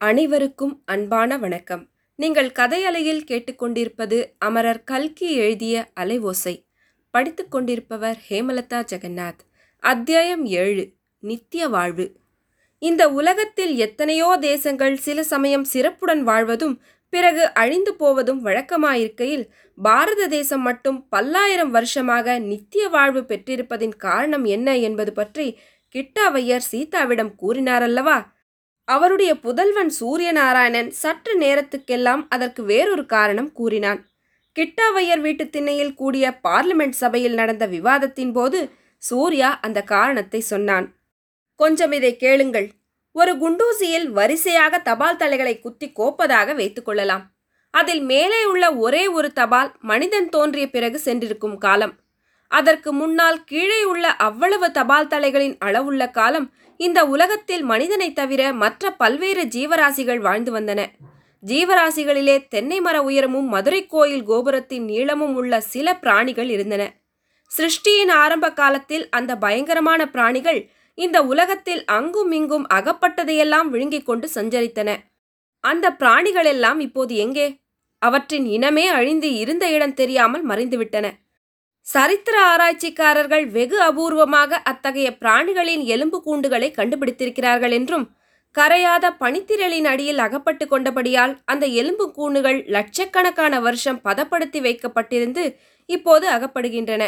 அனைவருக்கும் அன்பான வணக்கம். நீங்கள் கதையலையில் கேட்டுக்கொண்டிருப்பது அமரர் கல்கி எழுதிய அலைவோசை. படித்துக் கொண்டிருப்பவர் ஹேமலதா ஜெகநாத். அத்தியாயம் ஏழு நித்திய வாழ்வு. இந்த உலகத்தில் எத்தனையோ தேசங்கள் சில சமயம் சிறப்புடன் வாழ்வதும் பிறகு அழிந்து போவதும் வழக்கமாயிருக்கையில் பாரத தேசம் மட்டும் பல்லாயிரம் வருஷமாக நித்திய வாழ்வு பெற்றிருப்பதின் காரணம் என்ன என்பது பற்றி கிட்டாவையர் சீதாவிடம் கூறினாரல்லவா? அவருடைய புதல்வன் சூரியநாராயணன் சற்று நேரத்துக்கெல்லாம் அதற்கு வேறொரு காரணம் கூறினான். கிட்டாவையர் வீட்டு திண்ணையில் கூடிய பார்லிமெண்ட் சபையில் நடந்த விவாதத்தின் போது சூர்யா அந்த காரணத்தை சொன்னான். கொஞ்சம் இதை கேளுங்கள். ஒரு குண்டூசியில் வரிசையாக தபால் தலைகளை குத்தி கோப்பதாக வைத்துக்கொள்ளலாம் அதில் மேலே உள்ள ஒரே ஒரு தபால் மனிதன் தோன்றிய பிறகு சென்றிருக்கும் காலம். அதற்கு முன்னால் கீழே உள்ள அவ்வளவு தபால் தலைகளின் அளவுள்ள காலம் இந்த உலகத்தில் மனிதனைத் தவிர மற்ற பல்வேறு ஜீவராசிகள் வாழ்ந்து வந்தன. ஜீவராசிகளிலே தென்னை மர உயரமும் மதுரை கோயில் கோபுரத்தின் நீளமும் உள்ள சில பிராணிகள் இருந்தன. சிருஷ்டியின் ஆரம்ப காலத்தில் அந்த பயங்கரமான பிராணிகள் இந்த உலகத்தில் அங்கும் இங்கும் அகப்பட்டதையெல்லாம் விழுங்கிக் கொண்டு சஞ்சரித்தன. அந்த பிராணிகளெல்லாம் இப்போது எங்கே? அவற்றின் இனமே அழிந்து இருந்த இடம் தெரியாமல் மறைந்துவிட்டன. சரித்திர ஆராய்ச்சிக்காரர்கள் வெகு அபூர்வமாக அத்தகைய பிராணிகளின் எலும்பு கூண்டுகளை கண்டுபிடித்திருக்கிறார்கள் என்றும் கரையாத பனித்திரளின் அடியில் அகப்பட்டு கொண்டபடியால் அந்த எலும்பு கூண்டுகள் லட்சக்கணக்கான வருஷம் பதப்படுத்தி வைக்கப்பட்டிருந்து இப்போது அகப்படுகின்றன.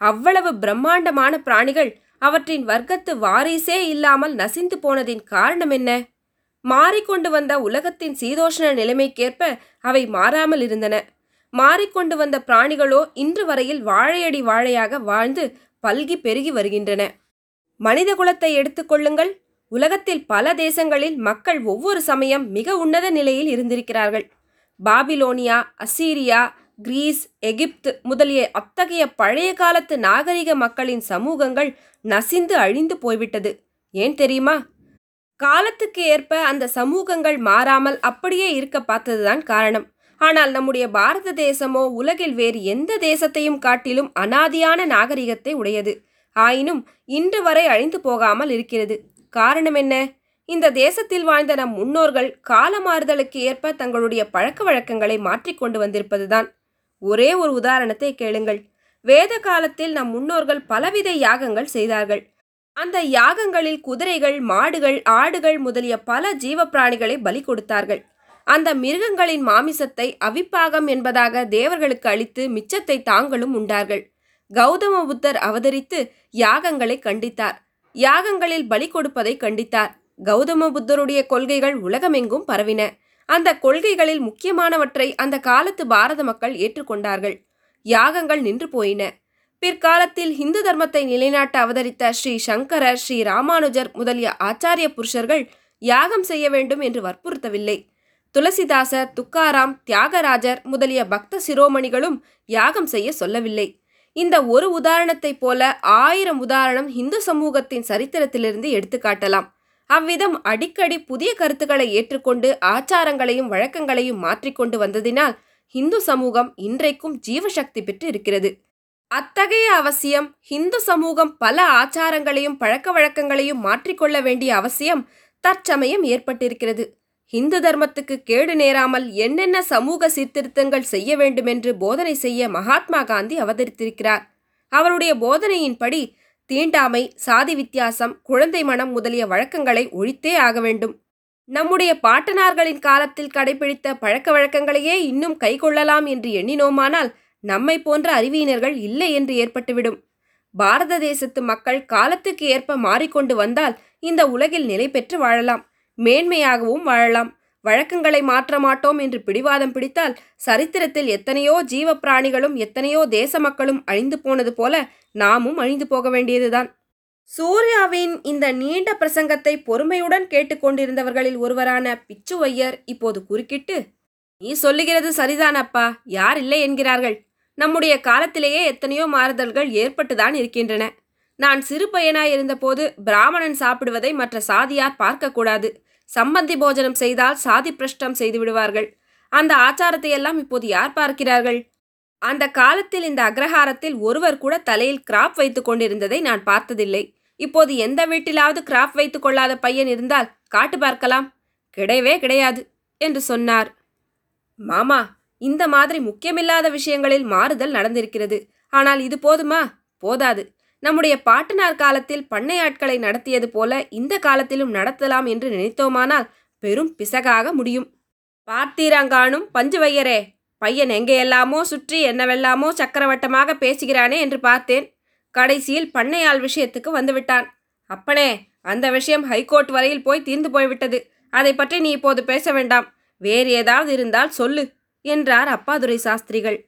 அவ்வளவு பிரம்மாண்டமான பிராணிகள் அவற்றின் வர்க்கத்து வாரிசே இல்லாமல் நசிந்து போனதின் காரணம் என்ன? மாறிக்கொண்டு வந்த உலகத்தின் சீதோஷ்ண நிலைமைக்கேற்ப அவை மாறாமல் இருந்தன. மாறிக்கொண்டு வந்த பிராணிகளோ இன்று வரையில் வாழையடி வாழையாக வாழ்ந்து பல்கி பெருகி வருகின்றன. மனித குலத்தை எடுத்துக்கொள்ளுங்கள் உலகத்தில் பல தேசங்களில் மக்கள் ஒவ்வொரு சமயம் மிக உன்னத நிலையில் இருந்திருக்கிறார்கள். பாபிலோனியா அசீரியா கிரீஸ் எகிப்து முதலிய அத்தகைய பழைய காலத்து நாகரிக மக்களின் சமூகங்கள் நசிந்து அழிந்து போய்விட்டது. ஏன் தெரியுமா? காலத்துக்கு ஏற்ப அந்த சமூகங்கள் மாறாமல் அப்படியே இருக்க பார்த்ததுதான் காரணம். ஆனால் நம்முடைய பாரத தேசமோ உலகில் வேறு எந்த தேசத்தையும் காட்டிலும் அனாதியான நாகரிகத்தை உடையது. ஆயினும் இன்று வரை அழிந்து போகாமல் இருக்கிறது. காரணம் என்ன? இந்த தேசத்தில் வாழ்ந்த நம் முன்னோர்கள் கால மாறுதலுக்கு ஏற்ப தங்களுடைய பழக்க வழக்கங்களை மாற்றிக்கொண்டு வந்திருப்பதுதான். ஒரே ஒரு உதாரணத்தை கேளுங்கள். வேத காலத்தில் நம் முன்னோர்கள் பலவித யாகங்கள் செய்தார்கள். அந்த யாகங்களில் குதிரைகள் மாடுகள் ஆடுகள் முதலிய பல ஜீவ பிராணிகளை பலி கொடுத்தார்கள். அந்த மிருகங்களின் மாமிசத்தை அவிப்பாகம் என்பதாக தேவர்களுக்கு அளித்து மிச்சத்தை தாங்களும் உண்டார்கள். கௌதம புத்தர் அவதரித்து யாகங்களை கண்டித்தார். யாகங்களில் பலி கொடுப்பதை கண்டித்தார். கௌதம புத்தருடைய கொள்கைகள் உலகமெங்கும் பரவின. அந்த கொள்கைகளில் முக்கியமானவற்றை அந்த காலத்து பாரத மக்கள் ஏற்றுக்கொண்டார்கள். யாகங்கள் நின்று போயின. பிற்காலத்தில் இந்து தர்மத்தை நிலைநாட்ட அவதரித்த ஸ்ரீ சங்கரர் ஸ்ரீ ராமானுஜர் முதலிய ஆச்சாரிய புருஷர்கள் யாகம் செய்ய வேண்டும் என்று வற்புறுத்தவில்லை. துளசிதாசர் துக்காராம் தியாகராஜர் முதலிய பக்த சிரோமணிகளும் யாகம் செய்ய சொல்லவில்லை. இந்த ஒரு உதாரணத்தைப் போல ஆயிரம் உதாரணம் இந்து சமூகத்தின் சரித்திரத்திலிருந்து எடுத்துக்காட்டலாம் அவ்விதம் அடிக்கடி புதிய கருத்துக்களை ஏற்றுக்கொண்டு ஆச்சாரங்களையும் வழக்கங்களையும் மாற்றிக்கொண்டு வந்ததினால் இந்து சமூகம் இன்றைக்கும் ஜீவசக்தி பெற்று இருக்கிறது. அத்தகைய அவசியம் இந்து சமூகம் பல ஆச்சாரங்களையும் பழக்க வழக்கங்களையும் மாற்றிக்கொள்ள வேண்டிய அவசியம் தற்சமயம் ஏற்பட்டிருக்கிறது. இந்து தர்மத்துக்கு கேடு நேராமல் என்னென்ன சமூக சீர்திருத்தங்கள் செய்ய வேண்டுமென்று போதனை செய்ய மகாத்மா காந்தி அவதரித்திருக்கிறார். அவருடைய போதனையின்படி தீண்டாமை சாதி வித்தியாசம் குழந்தை மனம் முதலிய வழக்கங்களை ஒழித்தே ஆக வேண்டும். நம்முடைய பாட்டனார்களின் காலத்தில் கடைபிடித்த பழக்க வழக்கங்களையே இன்னும் கைக்கொள்ளலாம் என்று எண்ணினோமானால் நம்மை போன்ற அறிவியினர்கள் இல்லை என்று ஏற்பட்டுவிடும். பாரத தேசத்து மக்கள் காலத்துக்கு ஏற்ப மாறிக்கொண்டு வந்தால் இந்த உலகில் நிலை பெற்று வாழலாம். மேன்மையாகவும் வாழலாம். வழக்கங்களை மாற்ற மாட்டோம் என்று பிடிவாதம் பிடித்தால் சரித்திரத்தில் எத்தனையோ ஜீவ பிராணிகளும் எத்தனையோ தேச மக்களும் அழிந்து போனது போல நாமும் அழிந்து போக வேண்டியதுதான். சூர்யாவின் இந்த நீண்ட பிரசங்கத்தை பொறுமையுடன் கேட்டுக்கொண்டிருந்தவர்களில் ஒருவரான பிச்சுவையர் இப்போது குறுக்கிட்டு நீ சொல்லுகிறது சரிதானப்பா யார் இல்லை என்கிறார்கள். நம்முடைய காலத்திலேயே எத்தனையோ மாறுதல்கள் ஏற்பட்டுதான் இருக்கின்றன. நான் சிறு பையனாய் இருந்தபோது பிராமணன் சாப்பிடுவதை மற்ற சாதியார் பார்க்கக்கூடாது. சம்பந்தி போஜனம் செய்தால் சாதி பிரஷ்டம் செய்து விடுவார்கள். அந்த ஆச்சாரத்தை எல்லாம் இப்போது யார் பார்க்கிறார்கள்? அந்த காலத்தில் இந்த அக்ரஹாரத்தில் ஒருவர் கூட தலையில் கிராப் வைத்துக் கொண்டிருந்ததை நான் பார்த்ததில்லை. இப்போது எந்த வீட்டிலாவது கிராப் வைத்துக் கொள்ளாத பையன் இருந்தால் காட்டு பார்க்கலாம். கிடையவே கிடையாது என்று சொன்னார். மாமா இந்த மாதிரி முக்கியமில்லாத விஷயங்களில் மாறுதல் நடந்திருக்கிறது. ஆனால் இது போதுமா? போதாது. நம்முடைய பாட்டனார் காலத்தில் பண்ணையாட்களை நடத்தியது போல இந்த காலத்திலும் நடத்தலாம் என்று நினைத்தோமானால் பெரும் பிசகாக முடியும். பார்த்தீராங்கானும் பஞ்சுவையரே பையன் எங்கேயெல்லாமோ சுற்றி என்னவெல்லாமோ சக்கரவட்டமாக பேசுகிறானே என்று பார்த்தேன். கடைசியில் பண்ணையாள் விஷயத்துக்கு வந்துவிட்டான். அப்பனே அந்த விஷயம் ஹைகோர்ட் வரையில் போய் தீர்ந்து போய்விட்டது. அதை பற்றி நீ இப்போது பேச வேண்டாம். வேறு ஏதாவது இருந்தால் சொல்லு என்றார் அப்பாதுரை சாஸ்திரிகள்.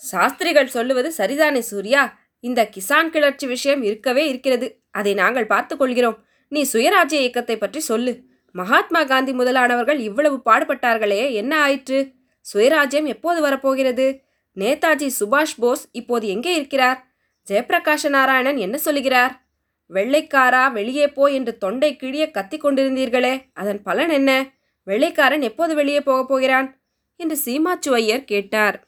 சாஸ்திரிகள் சொல்லுவது சரிதானே சூர்யா? இந்த கிசான் கிளர்ச்சி விஷயம் இருக்கவே இருக்கிறது. அதை நாங்கள் பார்த்துக்கொள்கிறோம் நீ சுயராஜ்ய இயக்கத்தை பற்றி சொல்லு. மகாத்மா காந்தி முதலானவர்கள் இவ்வளவு பாடுபட்டார்களே என்ன ஆயிற்று? சுயராஜ்யம் எப்போது வரப்போகிறது? நேதாஜி சுபாஷ் போஸ் இப்போது எங்கே இருக்கிறார்? ஜெயபிரகாஷ நாராயணன் என்ன சொல்லுகிறார் வெள்ளைக்காரா வெளியே போ என்று தொண்டை கிழிய கத்திக் கொண்டிருந்தீர்களே அதன் பலன் என்ன? வெள்ளைக்காரன் எப்போது வெளியே போகப் போகிறான்? என்று சீமாச்சுவையர் கேட்டார்.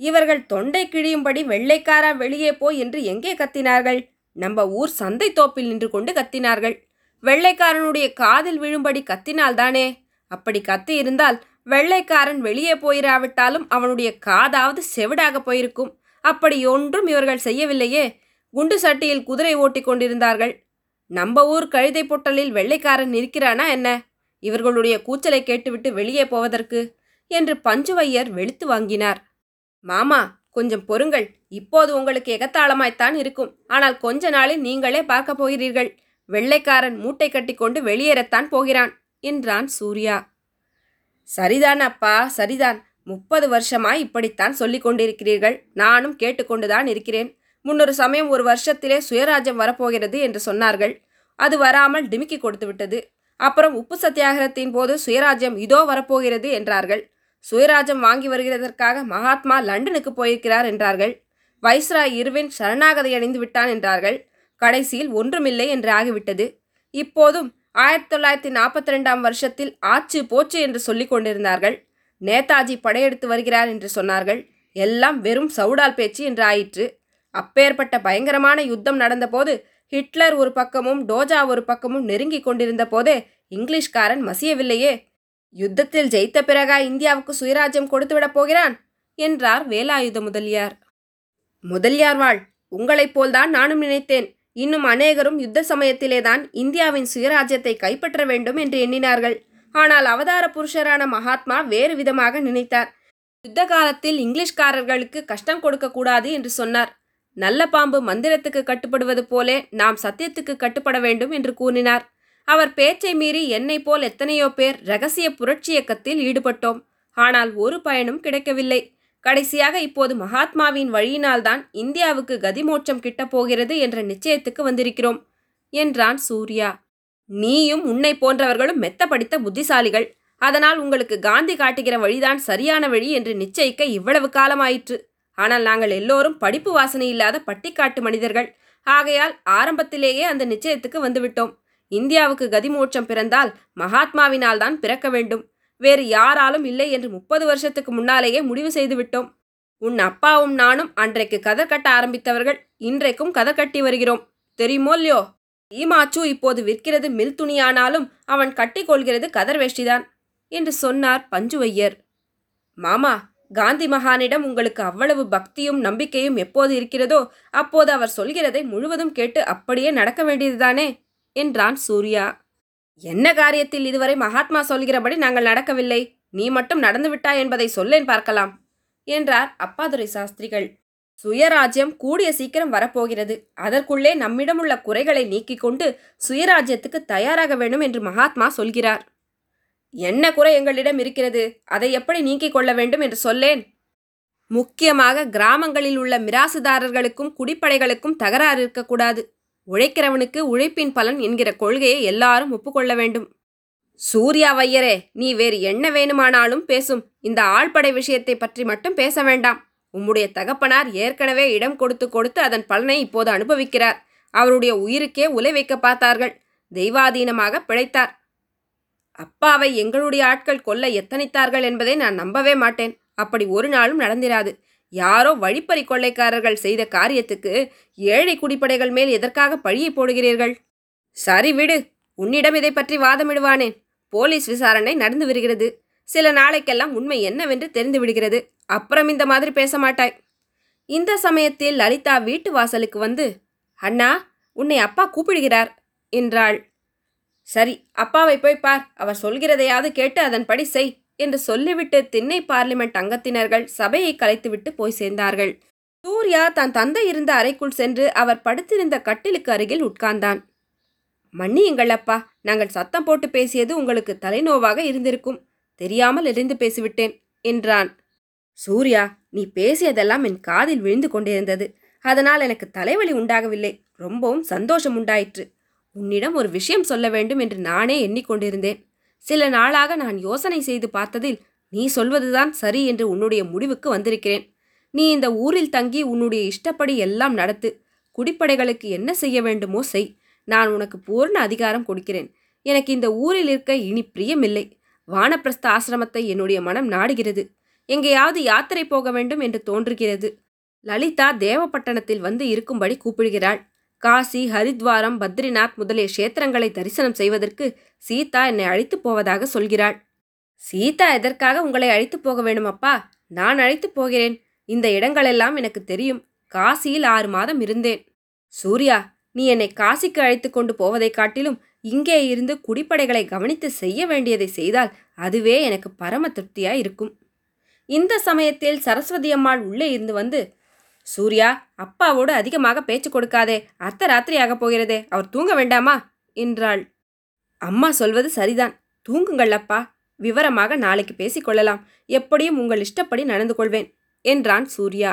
இவர்கள் தொண்டை கிழியும்படி வெள்ளைக்காரா வெளியே போய் என்று எங்கே கத்தினார்கள்? நம்ம ஊர் சந்தை தோப்பில் நின்று கொண்டு கத்தினார்கள். வெள்ளைக்காரனுடைய காதில் விழும்படி கத்தினால்தானே? அப்படி கத்தி இருந்தால் வெள்ளைக்காரன் வெளியே போயிராவிட்டாலும் அவனுடைய காதாவது செவிடாக போயிருக்கும். அப்படி ஒன்றும் இவர்கள் செய்யவில்லையே. குண்டு சட்டியில் குதிரை ஓட்டிக் கொண்டிருந்தார்கள். நம்ம ஊர் கழுதை பொட்டலில் வெள்ளைக்காரன் இருக்கிறானா என்ன? இவர்களுடைய கூச்சலை கேட்டுவிட்டு வெளியே போவதற்கு? என்று பஞ்சுவையர் வெளுத்து வாங்கினார். மாமா கொஞ்சம் பொறுங்கள். இப்போது உங்களுக்கு எகத்தாளமாய்த்தான் இருக்கும். ஆனால் கொஞ்ச நாளில் நீங்களே பார்க்க போகிறீர்கள். வெள்ளைக்காரன் மூட்டை கட்டிக்கொண்டு வெளியேறத்தான் போகிறான் என்றான் சூர்யா. சரிதான் அப்பா சரிதான். முப்பது வருஷமாய் இப்படித்தான் சொல்லிக் கொண்டிருக்கிறீர்கள். நானும் கேட்டுக்கொண்டுதான் இருக்கிறேன். முன்னொரு சமயம் ஒரு வருஷத்திலே சுயராஜ்யம் வரப்போகிறது என்று சொன்னார்கள். அது வராமல் டிமிக்கி கொடுத்து விட்டது. அப்புறம் உப்பு சத்தியாகிரகத்தின் போது சுயராஜ்யம் இதோ வரப்போகிறது என்றார்கள். சுயராஜ்யம் வாங்கி வருகிறதற்காக மகாத்மா லண்டனுக்கு போயிருக்கிறார் என்றார்கள். வைஸ்ராய் இருவின் சரணாகதை அடைந்து விட்டான் என்றார்கள். கடைசியில் ஒன்றுமில்லை என்று ஆகிவிட்டது. இப்போதும் ஆயிரத்தி தொள்ளாயிரத்தி நாற்பத்தி ரெண்டாம் வருஷத்தில் ஆச்சு போச்சு என்று சொல்லிக் கொண்டிருந்தார்கள். நேதாஜி படையெடுத்து வருகிறார் என்று சொன்னார்கள். எல்லாம் வெறும் சவுடால் பேச்சு என்று ஆயிற்று. அப்பேற்பட்ட பயங்கரமான யுத்தம் நடந்தபோது ஹிட்லர் ஒரு பக்கமும் டோஜா ஒரு பக்கமும் நெருங்கிக் கொண்டிருந்த போதே இங்கிலீஷ்காரன் மசியவில்லையே. யுத்தத்தில் ஜெயித்த பிறகா இந்தியாவுக்கு சுயராஜ்யம் கொடுத்துவிடப் போகிறான்? என்றார் வேலாயுத முதலியார். முதலியார் வாழ் உங்களைப் போல்தான் நானும் நினைத்தேன். இன்னும் அநேகரும் யுத்த சமயத்திலேதான் இந்தியாவின் சுயராஜ்யத்தை கைப்பற்ற வேண்டும் என்று எண்ணினார்கள். ஆனால் அவதார புருஷரான மகாத்மா வேறு விதமாக நினைத்தார். யுத்த காலத்தில் இங்கிலீஷ்காரர்களுக்கு கஷ்டம் கொடுக்கக்கூடாது என்று சொன்னார். நல்ல பாம்பு மந்திரத்துக்கு கட்டுப்படுவது போலே நாம் சத்தியத்துக்கு கட்டுப்பட வேண்டும் என்று கூறினார். அவர் பேச்சை மீறி என்னை போல் எத்தனையோ பேர் ரகசிய புரட்சி இயக்கத்தில் ஈடுபட்டோம். ஆனால் ஒரு பயனும் கிடைக்கவில்லை. கடைசியாக இப்போது மகாத்மாவின் வழியினால்தான் இந்தியாவுக்கு கதிமோட்சம் கிட்டப் போகிறது என்ற நிச்சயத்துக்கு வந்திருக்கிறோம் என்றான் சூர்யா. நீயும் உன்னை போன்றவர்களும் மெத்த படித்த புத்திசாலிகள். அதனால் உங்களுக்கு காந்தி காட்டுகிற வழிதான் சரியான வழி என்று நிச்சயிக்க இவ்வளவு காலமாயிற்று. ஆனால் நாங்கள் எல்லோரும் படிப்பு வாசனை இல்லாத பட்டிக்காட்டு மனிதர்கள். ஆகையால் ஆரம்பத்திலேயே அந்த நிச்சயத்துக்கு வந்துவிட்டோம். இந்தியாவுக்கு கதிமோட்சம் பிறந்தால் மகாத்மாவினால் தான் பிறக்க வேண்டும். வேறு யாராலும் இல்லை என்று முப்பது வருஷத்துக்கு முன்னாலேயே முடிவு செய்துவிட்டோம் உன் அப்பாவும் நானும் அன்றைக்கு கதர் கட்ட ஆரம்பித்தவர்கள் இன்றைக்கும் கதை கட்டி வருகிறோம். தெரியுமோ இல்லையோ? ஈமாச்சு இப்போது விற்கிறது மில் துணியானாலும் அவன் கட்டிக்கொள்கிறது கதர் வேஷ்டிதான் என்று சொன்னார் பஞ்சுவையர் மாமா காந்தி மகானிடம் உங்களுக்கு அவ்வளவு பக்தியும் நம்பிக்கையும் எப்போது இருக்கிறதோ அப்போது அவர் சொல்கிறதை முழுவதும் கேட்டு அப்படியே நடக்க வேண்டியதுதானே? என்றான் சூர்யா. என்ன காரியத்தில் இதுவரை மகாத்மா சொல்கிறபடி நாங்கள் நடக்கவில்லை. நீ மட்டும் நடந்து விட்டாய் என்பதை சொல்லேன் பார்க்கலாம் என்றார் அப்பாதுரை சாஸ்திரிகள். சுயராஜ்யம் கூடிய சீக்கிரம் வரப்போகிறது. அதற்குள்ளே நம்மிடமுள்ள குறைகளை நீக்கிக் கொண்டு சுயராஜ்யத்துக்கு தயாராக வேண்டும் என்று மகாத்மா சொல்கிறார். என்ன குறை எங்களிடம் இருக்கிறது? அதை எப்படி நீக்கிக் கொள்ள வேண்டும் என்று சொல்லேன். முக்கியமாக கிராமங்களில் உள்ள மிராசுதாரர்களுக்கும் குடிப்படைகளுக்கும் தகராறு இருக்கக்கூடாது. உழைக்கிறவனுக்கு உழைப்பின் பலன் என்கிற கொள்கையை எல்லாரும் ஒப்புக்கொள்ள வேண்டும். சூர்யா வையரே நீ வேறு என்ன வேணுமானாலும் பேசும். இந்த ஆழ்படை விஷயத்தை பற்றி மட்டும் பேச வேண்டாம். உம்முடைய தகப்பனார் ஏற்கனவே இடம் கொடுத்து கொடுத்து அதன் பலனை இப்போது அனுபவிக்கிறார். அவருடைய உயிருக்கே உலை வைக்க பார்த்தார்கள். தெய்வாதீனமாக பிழைத்தார். அப்பாவை எங்களுடைய ஆட்கள் கொல்ல எத்தனித்தார்கள் என்பதை நான் நம்பவே மாட்டேன். அப்படி ஒரு நாளும் நடந்திராது. யாரோ வழிப்பறி கொள்ளைக்காரர்கள் செய்த காரியத்துக்கு ஏழை குடிப்படைகள் மேல் எதற்காக பழியை போடுகிறீர்கள்? சரி விடு உன்னிடம் இதை பற்றி வாதமிடுவானேன் போலீஸ் விசாரணை நடந்து வருகிறது. சில நாளைக்கெல்லாம் உண்மை என்னவென்று தெரிந்து விடுகிறது. அப்புறம் இந்த மாதிரி பேச மாட்டாய். இந்த சமயத்தில் லலிதா வீட்டு வாசலுக்கு வந்து அண்ணா உன்னை அப்பா கூப்பிடுகிறார் என்றாள். சரி அப்பாவை போய் பார். அவர் சொல்கிறதையாவது கேட்டு அதன்படி செய். என்று சொல்லிவிட்டு திண்ணை பார்லிமெண்ட் அங்கத்தினர்கள் சபையை கலைத்துவிட்டு போய் சேர்ந்தார்கள். சூர்யா தன் தந்தை இருந்த அறைக்குள் சென்று அவர் படுத்திருந்த கட்டிலுக்கு அருகில் உட்கார்ந்தான். மன்னியுங்களப்பா நாங்கள் சத்தம் போட்டு பேசியது உங்களுக்கு தலைநோவாக இருந்திருக்கும். தெரியாமல் எரிந்து பேசிவிட்டேன் என்றான். சூர்யா நீ பேசியதெல்லாம் என் காதில் விழுந்து கொண்டிருந்தது. அதனால் எனக்கு தலைவலி உண்டாகவில்லை. ரொம்பவும் சந்தோஷம் உண்டாயிற்று. உன்னிடம் ஒரு விஷயம் சொல்ல வேண்டும் என்று நானே எண்ணிக்கொண்டிருந்தேன். சில நாளாக நான் யோசனை செய்து பார்த்ததில் நீ சொல்வதுதான் சரி என்று உன்னுடைய முடிவுக்கு வந்திருக்கிறேன். நீ இந்த ஊரில் தங்கி உன்னுடைய இஷ்டப்படி எல்லாம் நடத்து. குடிப்படைகளுக்கு என்ன செய்ய வேண்டுமோ செய். நான் உனக்கு பூர்ண அதிகாரம் கொடுக்கிறேன். எனக்கு இந்த ஊரில் இருக்க இனி பிரியமில்லை. வானப்பிரஸ்த ஆசிரமத்தை என்னுடைய மனம் நாடுகிறது. எங்கேயாவது யாத்திரை போக வேண்டும் என்று தோன்றுகிறது. லலிதா தேவப்பட்டணத்தில் வந்து இருக்கும்படி கூப்பிடுகிறாள். காசி ஹரித்வாரம் பத்ரிநாத் முதலிய க்ஷேத்திரங்களை தரிசனம் செய்வதற்கு சீதா என்னை அழைத்துப் போவதாக சொல்கிறாள். சீதா எதற்காக உங்களை அழைத்துப் போக வேண்டுமப்பா நான் அழைத்துப் போகிறேன். இந்த இடங்களெல்லாம் எனக்கு தெரியும். காசியில் ஆறு மாதம் இருந்தேன். சூர்யா நீ என்னை காசிக்கு அழைத்து கொண்டு போவதைக் காட்டிலும் இங்கே இருந்து குடிப்படைகளை கவனித்து செய்ய வேண்டியதை செய்தால் அதுவே எனக்கு பரம திருப்தியாய் இருக்கும் இந்த சமயத்தில் சரஸ்வதி அம்மாள் உள்ளே இருந்து வந்து சூர்யா அப்பாவோடு அதிகமாக பேச்சு கொடுக்காதே அர்த்த ராத்திரி போகிறதே அவர் தூங்க வேண்டாமா? என்றாள். அம்மா சொல்வது சரிதான். தூங்குங்கள் அப்பா விவரமாக நாளைக்கு பேசிக்கொள்ளலாம் எப்படியும் உங்கள் இஷ்டப்படி நடந்து கொள்வேன் என்றான் சூர்யா.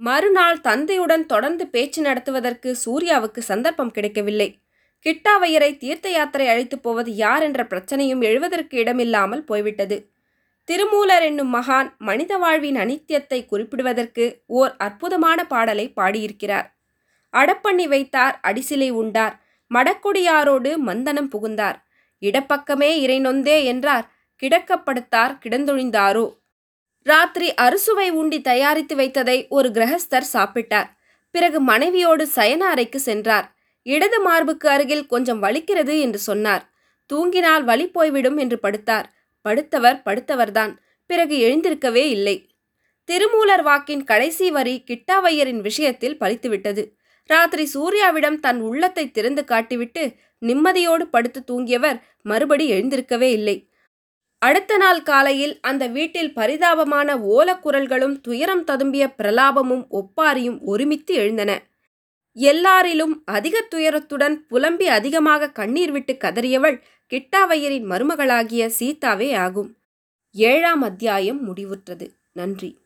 மறுநாள் தந்தையுடன் தொடர்ந்து பேச்சு நடத்துவதற்கு சூர்யாவுக்கு சந்தர்ப்பம் கிடைக்கவில்லை. கிட்டாவையரை தீர்த்த யாத்திரை அழைத்துப் போவது யார் என்ற பிரச்சனையும் எழுவதற்கு இடமில்லாமல் போய்விட்டது. திருமூலர் என்னும் மகான் மனித வாழ்வின் அனித்தியத்தை குறிப்பிடுவதற்கு ஓர் அற்புதமான பாடலை பாடியிருக்கிறார். அடப்பண்ணி வைத்தார் அடிசிலை உண்டார் மடக்குடியாரோடு மந்தனம் புகுந்தார். இடப்பக்கமே இறை நொந்தே என்றார் கிடக்கப்படுத்தார் கிடந்தொழிந்தாரோ? ராத்திரி அறுசுவை உண்டி தயாரித்து வைத்ததை ஒரு கிரகஸ்தர் சாப்பிட்டார். பிறகு மனைவியோடு சயன அறைக்கு சென்றார். இடது மார்புக்கு அருகில் கொஞ்சம் வலிக்கிறது என்று சொன்னார். தூங்கினால் வலி போய்விடும் என்று படுத்தார். படுத்தவர் படுத்தவர்தான் பிறகு எழுந்திருக்கவே இல்லை. திருமூலர் வாக்கின் கடைசி வரி கிட்டாவையரின் விஷயத்தில் பலித்துவிட்டது. ராத்திரி சூர்யாவிடம் தன் உள்ளத்தை திறந்து காட்டிவிட்டு நிம்மதியோடு படுத்து தூங்கியவர் மறுபடி எழுந்திருக்கவே இல்லை. அடுத்த நாள் காலையில் அந்த வீட்டில் பரிதாபமான ஓலக்குரல்களும் துயரம் ததும்பிய பிரலாபமும் ஒப்பாரியும் ஒருமித்து எழுந்தன. எல்லாரிலும் அதிக துயரத்துடன் புலம்பி அதிகமாக கண்ணீர் விட்டு கதறியவள் கிட்டாவையரின் மருமகளாகிய சீதாவே ஆகும். ஏழாம் அத்தியாயம் முடிவுற்றது. நன்றி.